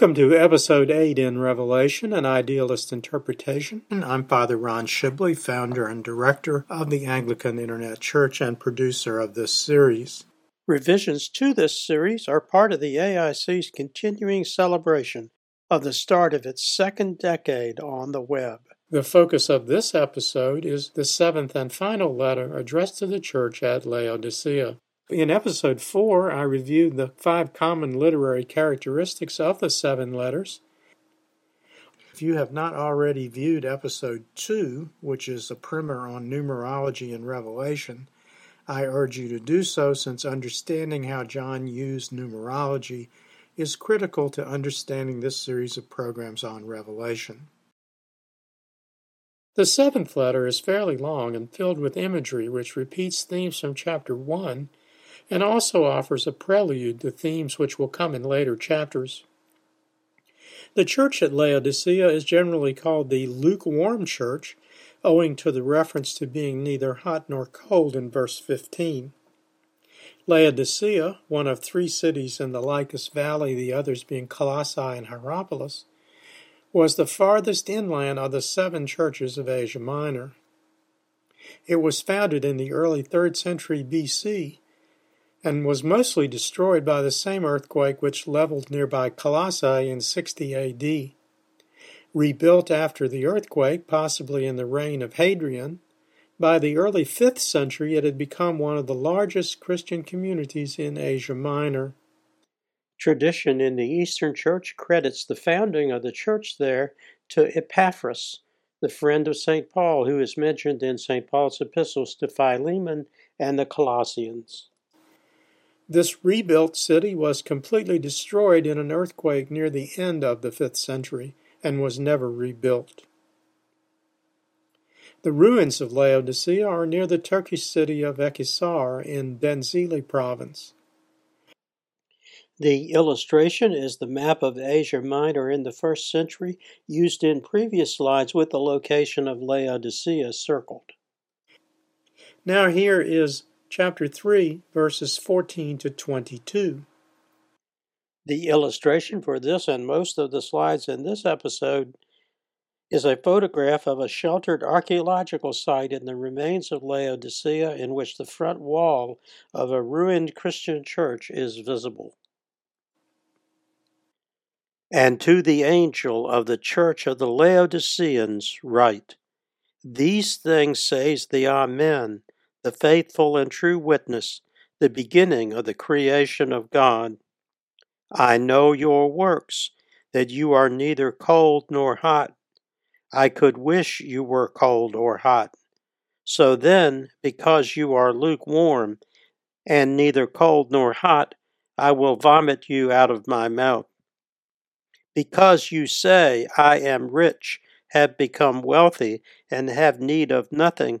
Welcome to episode 8 in Revelation, an idealist interpretation. I'm Father Ron Shibley, founder and director of the Anglican Internet Church and producer of this series. Revisions to this series are part of the AIC's continuing celebration of the start of its second decade on the web. The focus of this episode is the seventh and final letter addressed to the church at Laodicea. In episode 4, I reviewed the five common literary characteristics of the seven letters. If you have not already viewed episode 2, which is a primer on numerology and revelation, I urge you to do so since understanding how John used numerology is critical to understanding this series of programs on Revelation. The seventh letter is fairly long and filled with imagery which repeats themes from chapter 1 and also offers a prelude to themes which will come in later chapters. The church at Laodicea is generally called the lukewarm church, owing to the reference to being neither hot nor cold in verse 15. Laodicea, one of three cities in the Lycus Valley, the others being Colossae and Hierapolis, was the farthest inland of the seven churches of Asia Minor. It was founded in the early 3rd century BC and was mostly destroyed by the same earthquake which leveled nearby Colossae in 60 AD. Rebuilt after the earthquake, possibly in the reign of Hadrian, by the early 5th century it had become one of the largest Christian communities in Asia Minor. Tradition in the Eastern Church credits the founding of the church there to Epaphras, the friend of St. Paul, who is mentioned in St. Paul's epistles to Philemon and the Colossians. This rebuilt city was completely destroyed in an earthquake near the end of the 5th century and was never rebuilt. The ruins of Laodicea are near the Turkish city of Eskihisar in Denizli province. The illustration is the map of Asia Minor in the first century used in previous slides with the location of Laodicea circled. Now here is chapter 3, verses 14 to 22. The illustration for this and most of the slides in this episode is a photograph of a sheltered archaeological site in the remains of Laodicea in which the front wall of a ruined Christian church is visible. And to the angel of the church of the Laodiceans write, These things says the Amen, the faithful and true witness, the beginning of the creation of God. I know your works, that you are neither cold nor hot. I could wish you were cold or hot. So then, because you are lukewarm, and neither cold nor hot, I will vomit you out of my mouth. Because you say, I am rich, have become wealthy, and have need of nothing,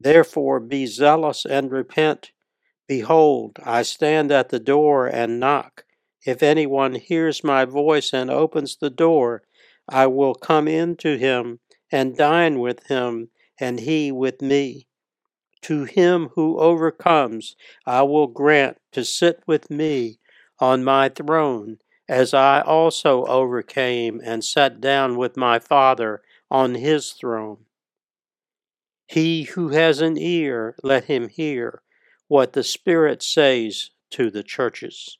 Therefore be zealous and repent. Behold, I stand at the door and knock. If anyone hears my voice and opens the door, I will come in to him and dine with him, and he with me. To him who overcomes, I will grant to sit with me on my throne, as I also overcame and sat down with my Father on his throne. He who has an ear, let him hear what the Spirit says to the churches.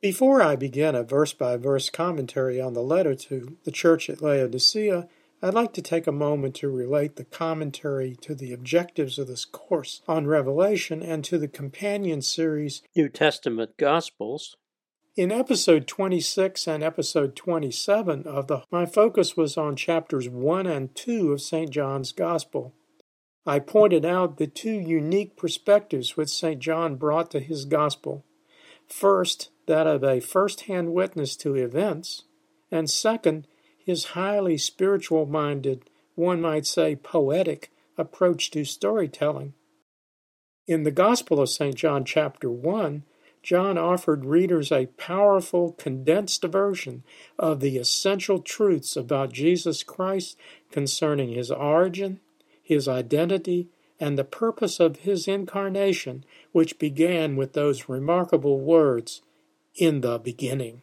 Before I begin a verse by verse commentary on the letter to the church at Laodicea, I'd like to take a moment to relate the commentary to the objectives of this course on Revelation and to the companion series New Testament Gospels in episode 26 and episode 27 of the my focus was on chapters 1 and 2 of St. John's Gospel. I pointed out the two unique perspectives which St. John brought to his gospel. First, that of a first hand witness to events, and second, his highly spiritual minded, one might say poetic, approach to storytelling. In the Gospel of St. John, chapter 1, John offered readers a powerful, condensed version of the essential truths about Jesus Christ concerning his origin, his identity, and the purpose of his incarnation, which began with those remarkable words, In the beginning.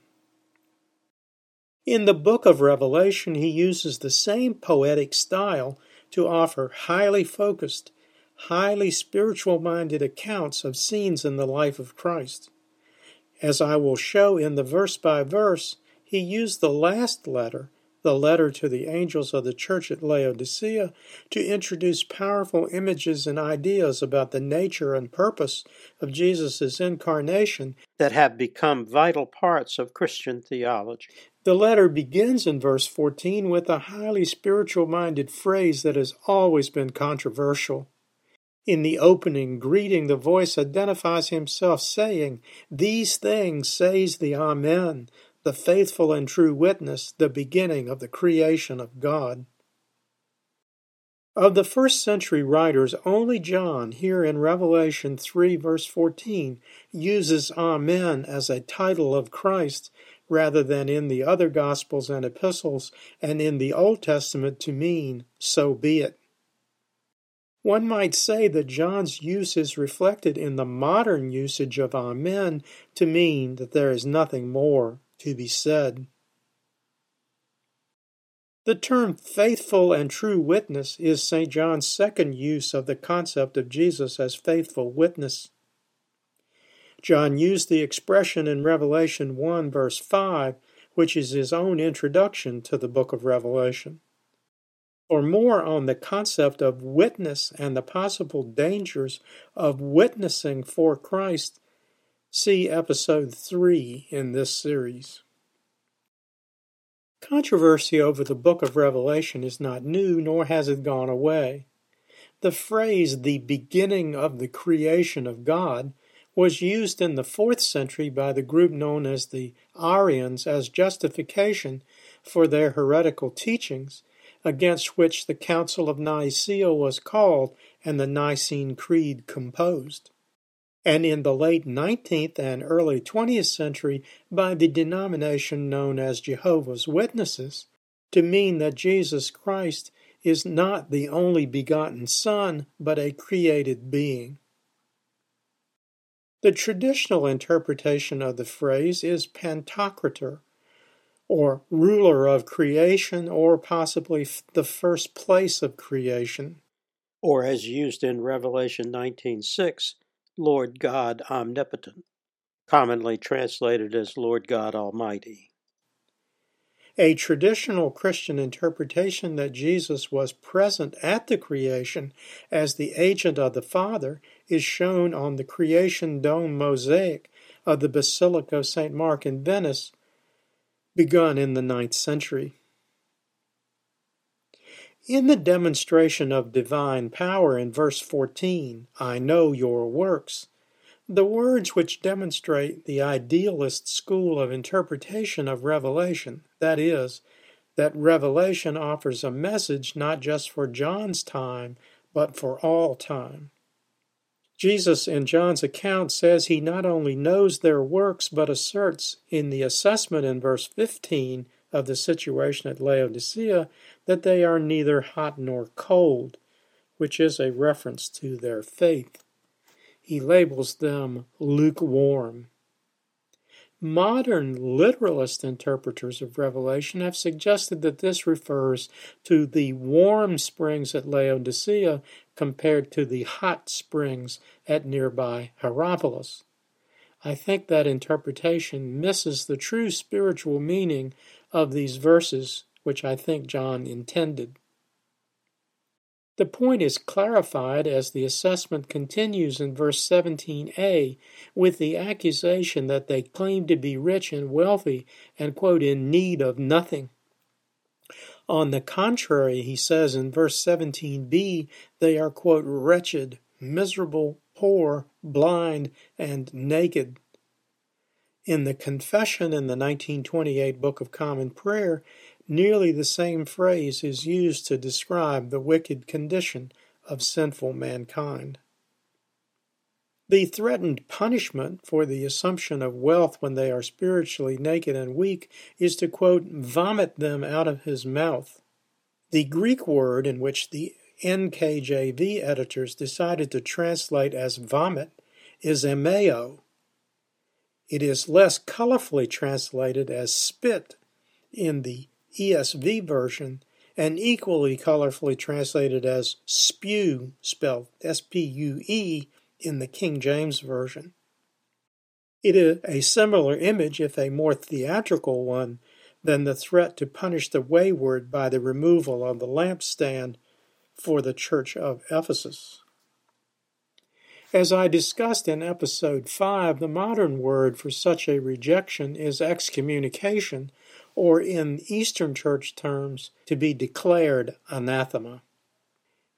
In the book of Revelation, he uses the same poetic style to offer highly focused, highly spiritual minded accounts of scenes in the life of Christ. As I will show in the verse by verse, he used the last letter the letter to the angels of the church at Laodicea to introduce powerful images and ideas about the nature and purpose of Jesus' incarnation that have become vital parts of Christian theology. The letter begins in verse 14 with a highly spiritual minded phrase that has always been controversial. In the opening greeting, the voice identifies himself saying, These things says the Amen, the faithful and true witness, the beginning of the creation of God. Of the first century writers, only John, here in Revelation 3, verse 14, uses Amen as a title of Christ rather than in the other Gospels and epistles and in the Old Testament to mean, so be it. One might say that John's use is reflected in the modern usage of Amen to mean that there is nothing more to be said. The term faithful and true witness is St. John's second use of the concept of Jesus as faithful witness. John used the expression in Revelation 1, verse 5, which is his own introduction to the book of Revelation. For more on the concept of witness and the possible dangers of witnessing for Christ, See episode 3 in this series. Controversy over the book of Revelation is not new, nor has it gone away. The phrase, the beginning of the creation of God, was used in the fourth century by the group known as the Arians as justification for their heretical teachings, against which the Council of Nicaea was called and the Nicene Creed composed and in the late 19th and early 20th century by the denomination known as Jehovah's Witnesses to mean that Jesus Christ is not the only begotten Son, but a created being. The traditional interpretation of the phrase is Pantocrator, or ruler of creation, or possibly the first place of creation. Or as used in Revelation 19:6, Lord God Omnipotent, commonly translated as Lord God Almighty. A traditional Christian interpretation that Jesus was present at the creation as the agent of the Father is shown on the creation dome mosaic of the Basilica of St. Mark in Venice, begun in the ninth century. In the demonstration of divine power in verse 14, I know your works, the words which demonstrate the idealist school of interpretation of Revelation, that is, that Revelation offers a message not just for John's time, but for all time. Jesus in John's account says he not only knows their works, but asserts in the assessment in verse 15 of the situation at Laodicea that they are neither hot nor cold, which is a reference to their faith. He labels them lukewarm. Modern literalist interpreters of Revelation have suggested that this refers to the warm springs at Laodicea compared to the hot springs at nearby Hierapolis. I think that interpretation misses the true spiritual meaning of these verses, which I think John intended. The point is clarified as the assessment continues in verse 17a with the accusation that they claim to be rich and wealthy and, quote, in need of nothing. On the contrary, he says in verse 17b, they are, quote, wretched, miserable, poor, blind, and naked. In the Confession in the 1928 Book of Common Prayer, nearly the same phrase is used to describe the wicked condition of sinful mankind. The threatened punishment for the assumption of wealth when they are spiritually naked and weak is to, quote, vomit them out of his mouth. The Greek word in which the NKJV editors decided to translate as vomit is emeo, it is less colorfully translated as spit in the ESV version and equally colorfully translated as spew, spelled S P U E, in the King James Version. It is a similar image, if a more theatrical one, than the threat to punish the wayward by the removal of the lampstand for the church of Ephesus. As I discussed in episode 5, the modern word for such a rejection is excommunication, or in Eastern Church terms, to be declared anathema.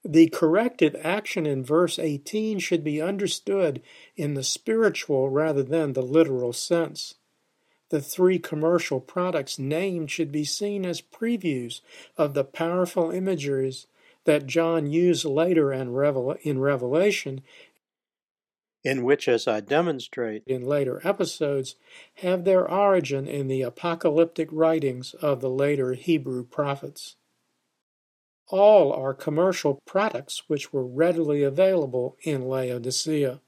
The corrective action in verse 18 should be understood in the spiritual rather than the literal sense. The three commercial products named should be seen as previews of the powerful imageries that John used later in, Revelation in which, as I demonstrate in later episodes, have their origin in the apocalyptic writings of the later Hebrew prophets. All are commercial products which were readily available in Laodicea.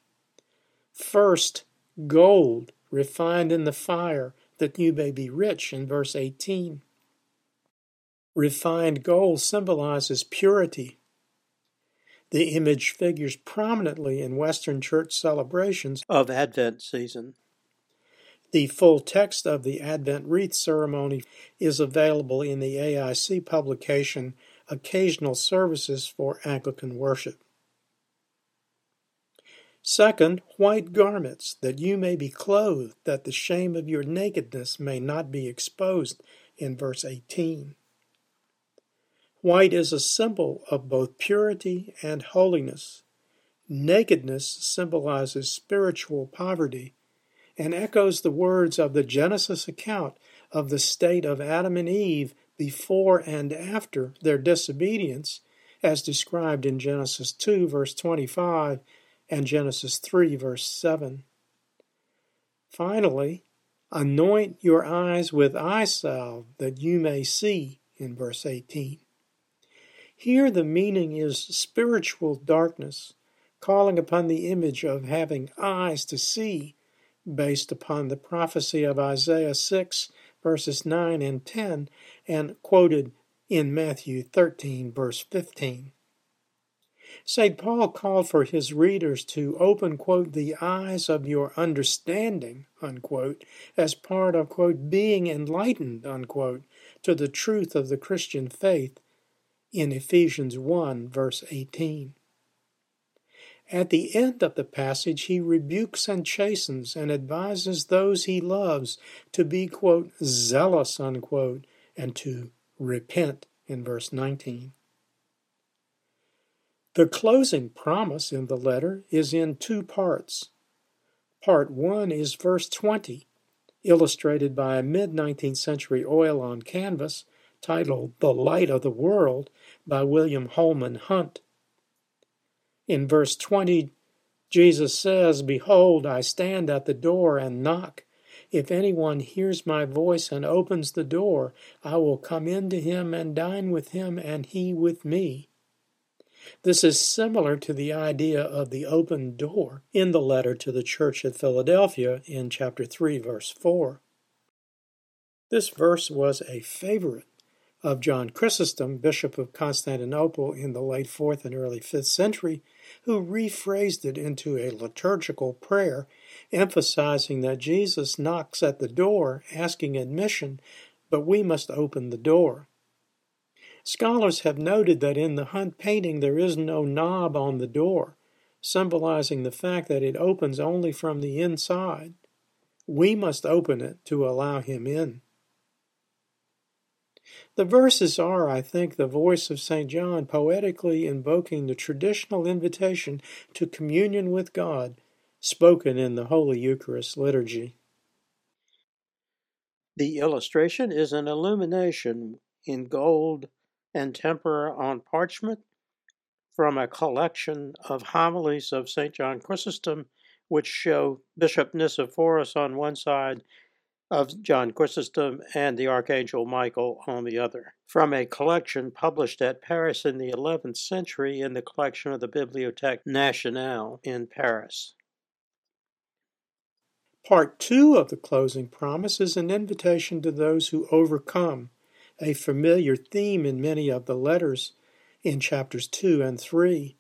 First, gold refined in the fire, that you may be rich, in verse 18. Refined gold symbolizes purity, the image figures prominently in Western church celebrations of Advent season. The full text of the Advent wreath ceremony is available in the AIC publication Occasional Services for Anglican Worship. Second, white garments, that you may be clothed, that the shame of your nakedness may not be exposed, in verse 18. White is a symbol of both purity and holiness. Nakedness symbolizes spiritual poverty and echoes the words of the Genesis account of the state of Adam and Eve before and after their disobedience, as described in Genesis 2, verse 25, and Genesis 3, verse 7. Finally, anoint your eyes with eye salve that you may see, in verse 18. Here the meaning is spiritual darkness, calling upon the image of having eyes to see, based upon the prophecy of Isaiah 6, verses 9 and 10, and quoted in Matthew 13, verse 15. St. Paul called for his readers to open, quote, the eyes of your understanding, unquote, as part of, quote, being enlightened, unquote, to the truth of the Christian faith in Ephesians 1, verse 18. At the end of the passage, he rebukes and chastens and advises those he loves to be, quote, zealous, unquote, and to repent in verse 19. The closing promise in the letter is in two parts. Part 1 is verse 20, illustrated by a mid 19th century oil on canvas titled The Light of the World by William Holman Hunt. In verse 20, Jesus says, Behold, I stand at the door and knock. If anyone hears my voice and opens the door, I will come in to him and dine with him, and he with me. This is similar to the idea of the open door in the letter to the church at Philadelphia in chapter 3, verse 4. This verse was a favorite of John Chrysostom, Bishop of Constantinople in the late 4th and early 5th century, who rephrased it into a liturgical prayer, emphasizing that Jesus knocks at the door asking admission, but we must open the door. Scholars have noted that in the Hunt painting there is no knob on the door, symbolizing the fact that it opens only from the inside. We must open it to allow him in. The verses are, I think, the voice of St. John poetically invoking the traditional invitation to communion with God spoken in the Holy Eucharist liturgy. The illustration is an illumination in gold and tempera on parchment from a collection of homilies of St. John Chrysostom, which show Bishop Nicephorus on one side of John Chrysostom and the Archangel Michael on the other, from a collection published at Paris in the 11th century in the collection of the Bibliothèque Nationale in Paris. Part two of the closing promise is an invitation to those who overcome, a familiar theme in many of the letters in chapters 2 and 3.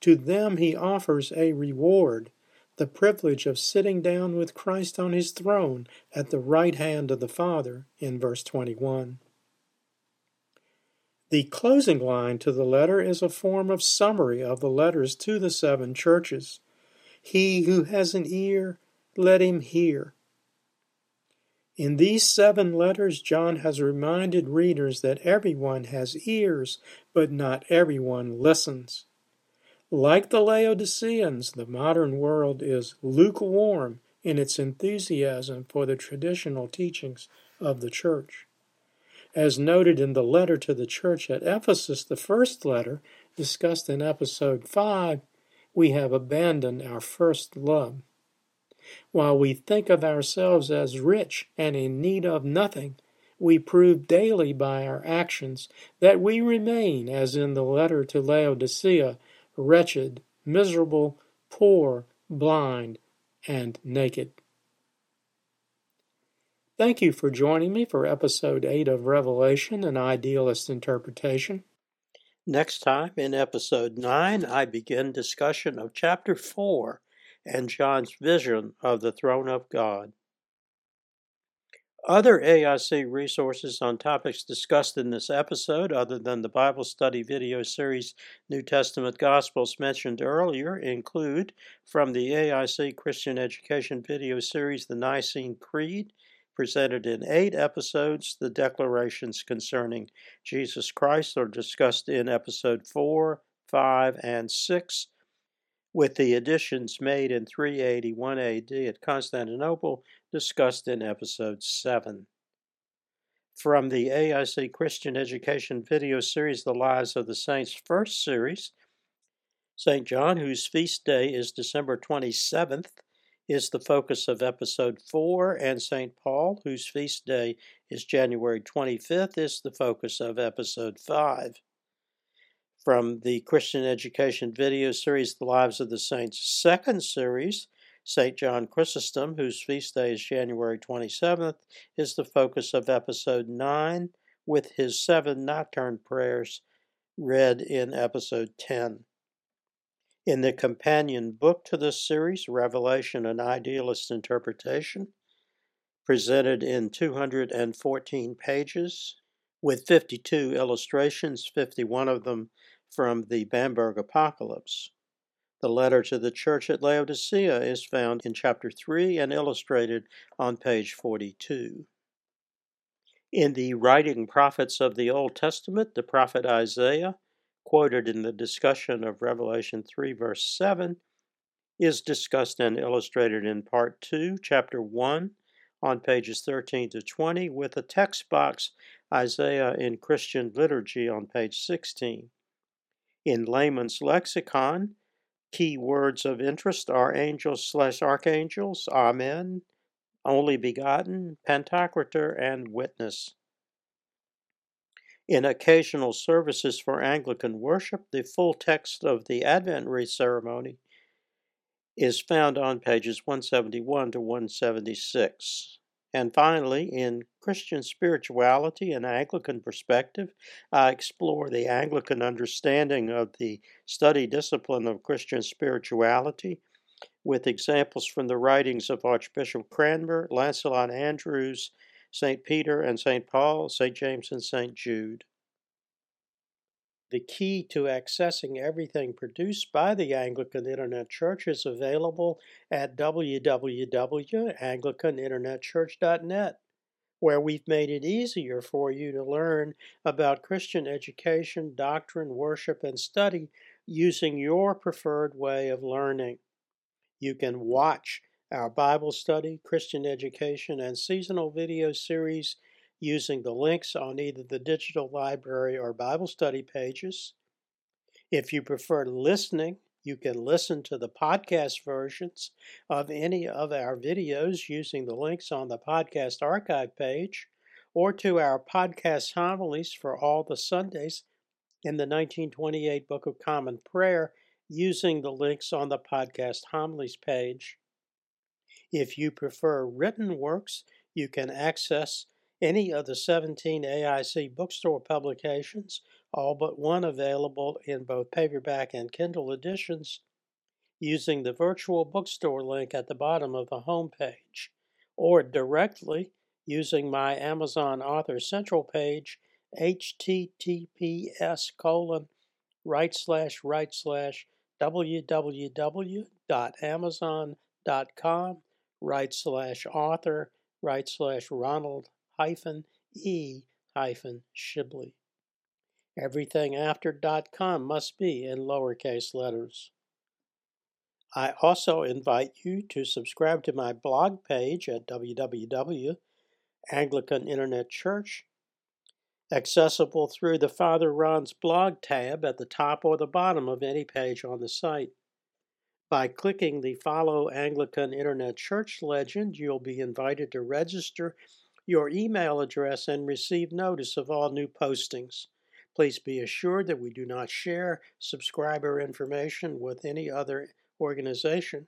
To them he offers a reward the privilege of sitting down with Christ on his throne at the right hand of the Father in verse 21. The closing line to the letter is a form of summary of the letters to the seven churches. He who has an ear, let him hear. In these seven letters, John has reminded readers that everyone has ears, but not everyone listens. Like the Laodiceans, the modern world is lukewarm in its enthusiasm for the traditional teachings of the church. As noted in the letter to the church at Ephesus, the first letter, discussed in episode 5, we have abandoned our first love. While we think of ourselves as rich and in need of nothing, we prove daily by our actions that we remain, as in the letter to Laodicea, wretched, miserable, poor, blind, and naked. Thank you for joining me for episode 8 of Revelation, an idealist interpretation. Next time, in episode 9, I begin discussion of chapter 4 and John's vision of the throne of God. Other AIC resources on topics discussed in this episode, other than the Bible study video series New Testament Gospels mentioned earlier, include from the AIC Christian Education video series The Nicene Creed, presented in eight episodes. The declarations concerning Jesus Christ are discussed in episode 4, 5, and 6 with the additions made in 381 AD at Constantinople discussed in episode 7. From the AIC Christian Education video series, The Lives of the Saints, first series, St. John, whose feast day is December 27th, is the focus of episode 4, and St. Paul, whose feast day is January 25th, is the focus of episode 5 from the Christian Education video series, The Lives of the Saints, second series, St. John Chrysostom, whose feast day is January 27th, is the focus of episode 9, with his seven nocturne prayers read in episode 10. In the companion book to this series, Revelation An Idealist Interpretation, presented in 214 pages, with 52 illustrations, 51 of them from the Bamberg Apocalypse. The letter to the church at Laodicea is found in chapter 3 and illustrated on page 42. In the writing prophets of the Old Testament, the prophet Isaiah, quoted in the discussion of Revelation 3, verse 7, is discussed and illustrated in part 2, chapter 1, on pages 13 to 20, with a text box Isaiah in Christian liturgy on page 16. In layman's lexicon, key words of interest are angels slash archangels, amen, only begotten, pantocrator, and witness. In occasional services for Anglican worship, the full text of the Advent wreath ceremony is found on pages 171 to 176. And finally, in Christian spirituality and Anglican perspective, I explore the Anglican understanding of the study discipline of Christian spirituality with examples from the writings of Archbishop Cranmer, Lancelot Andrewes, St. Peter and St. Paul, St. James and St. Jude. The key to accessing everything produced by the Anglican Internet Church is available at www.anglicaninternetchurch.net, where we've made it easier for you to learn about Christian education, doctrine, worship, and study using your preferred way of learning. You can watch our Bible study, Christian education, and seasonal video series using the links on either the digital library or Bible study pages. If you prefer listening, you can listen to the podcast versions of any of our videos using the links on the podcast archive page or to our podcast homilies for all the Sundays in the 1928 Book of Common Prayer using the links on the podcast homilies page. If you prefer written works, you can access any of the 17 AIC bookstore publications, all but one available in both paperback and Kindle editions, using the virtual bookstore link at the bottom of the home page, or directly using my Amazon Author Central page, https colon right slash right slash www.amazon.com right slash author right slash Ronald e Shibley. Everything after .com must be in lowercase letters. I also invite you to subscribe to my blog page at www Anglican Internet Church, accessible through the Father Ron's blog tab at the top or the bottom of any page on the site. By clicking the Follow Anglican Internet Church legend, you'll be invited to register your email address and receive notice of all new postings. Please be assured that we do not share subscriber information with any other organization,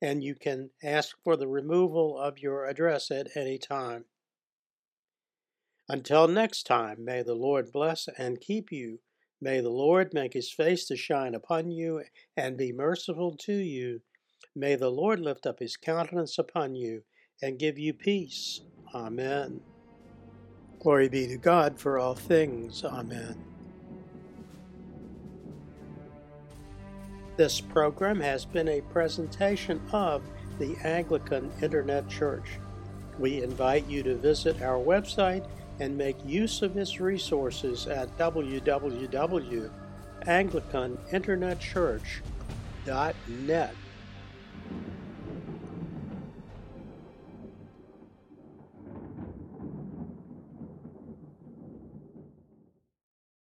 and you can ask for the removal of your address at any time. Until next time, may the Lord bless and keep you. May the Lord make his face to shine upon you and be merciful to you. May the Lord lift up his countenance upon you and give you peace. Amen. Glory be to God for all things. Amen. This program has been a presentation of the Anglican Internet Church. We invite you to visit our website and make use of its resources at www.anglicaninternetchurch.net.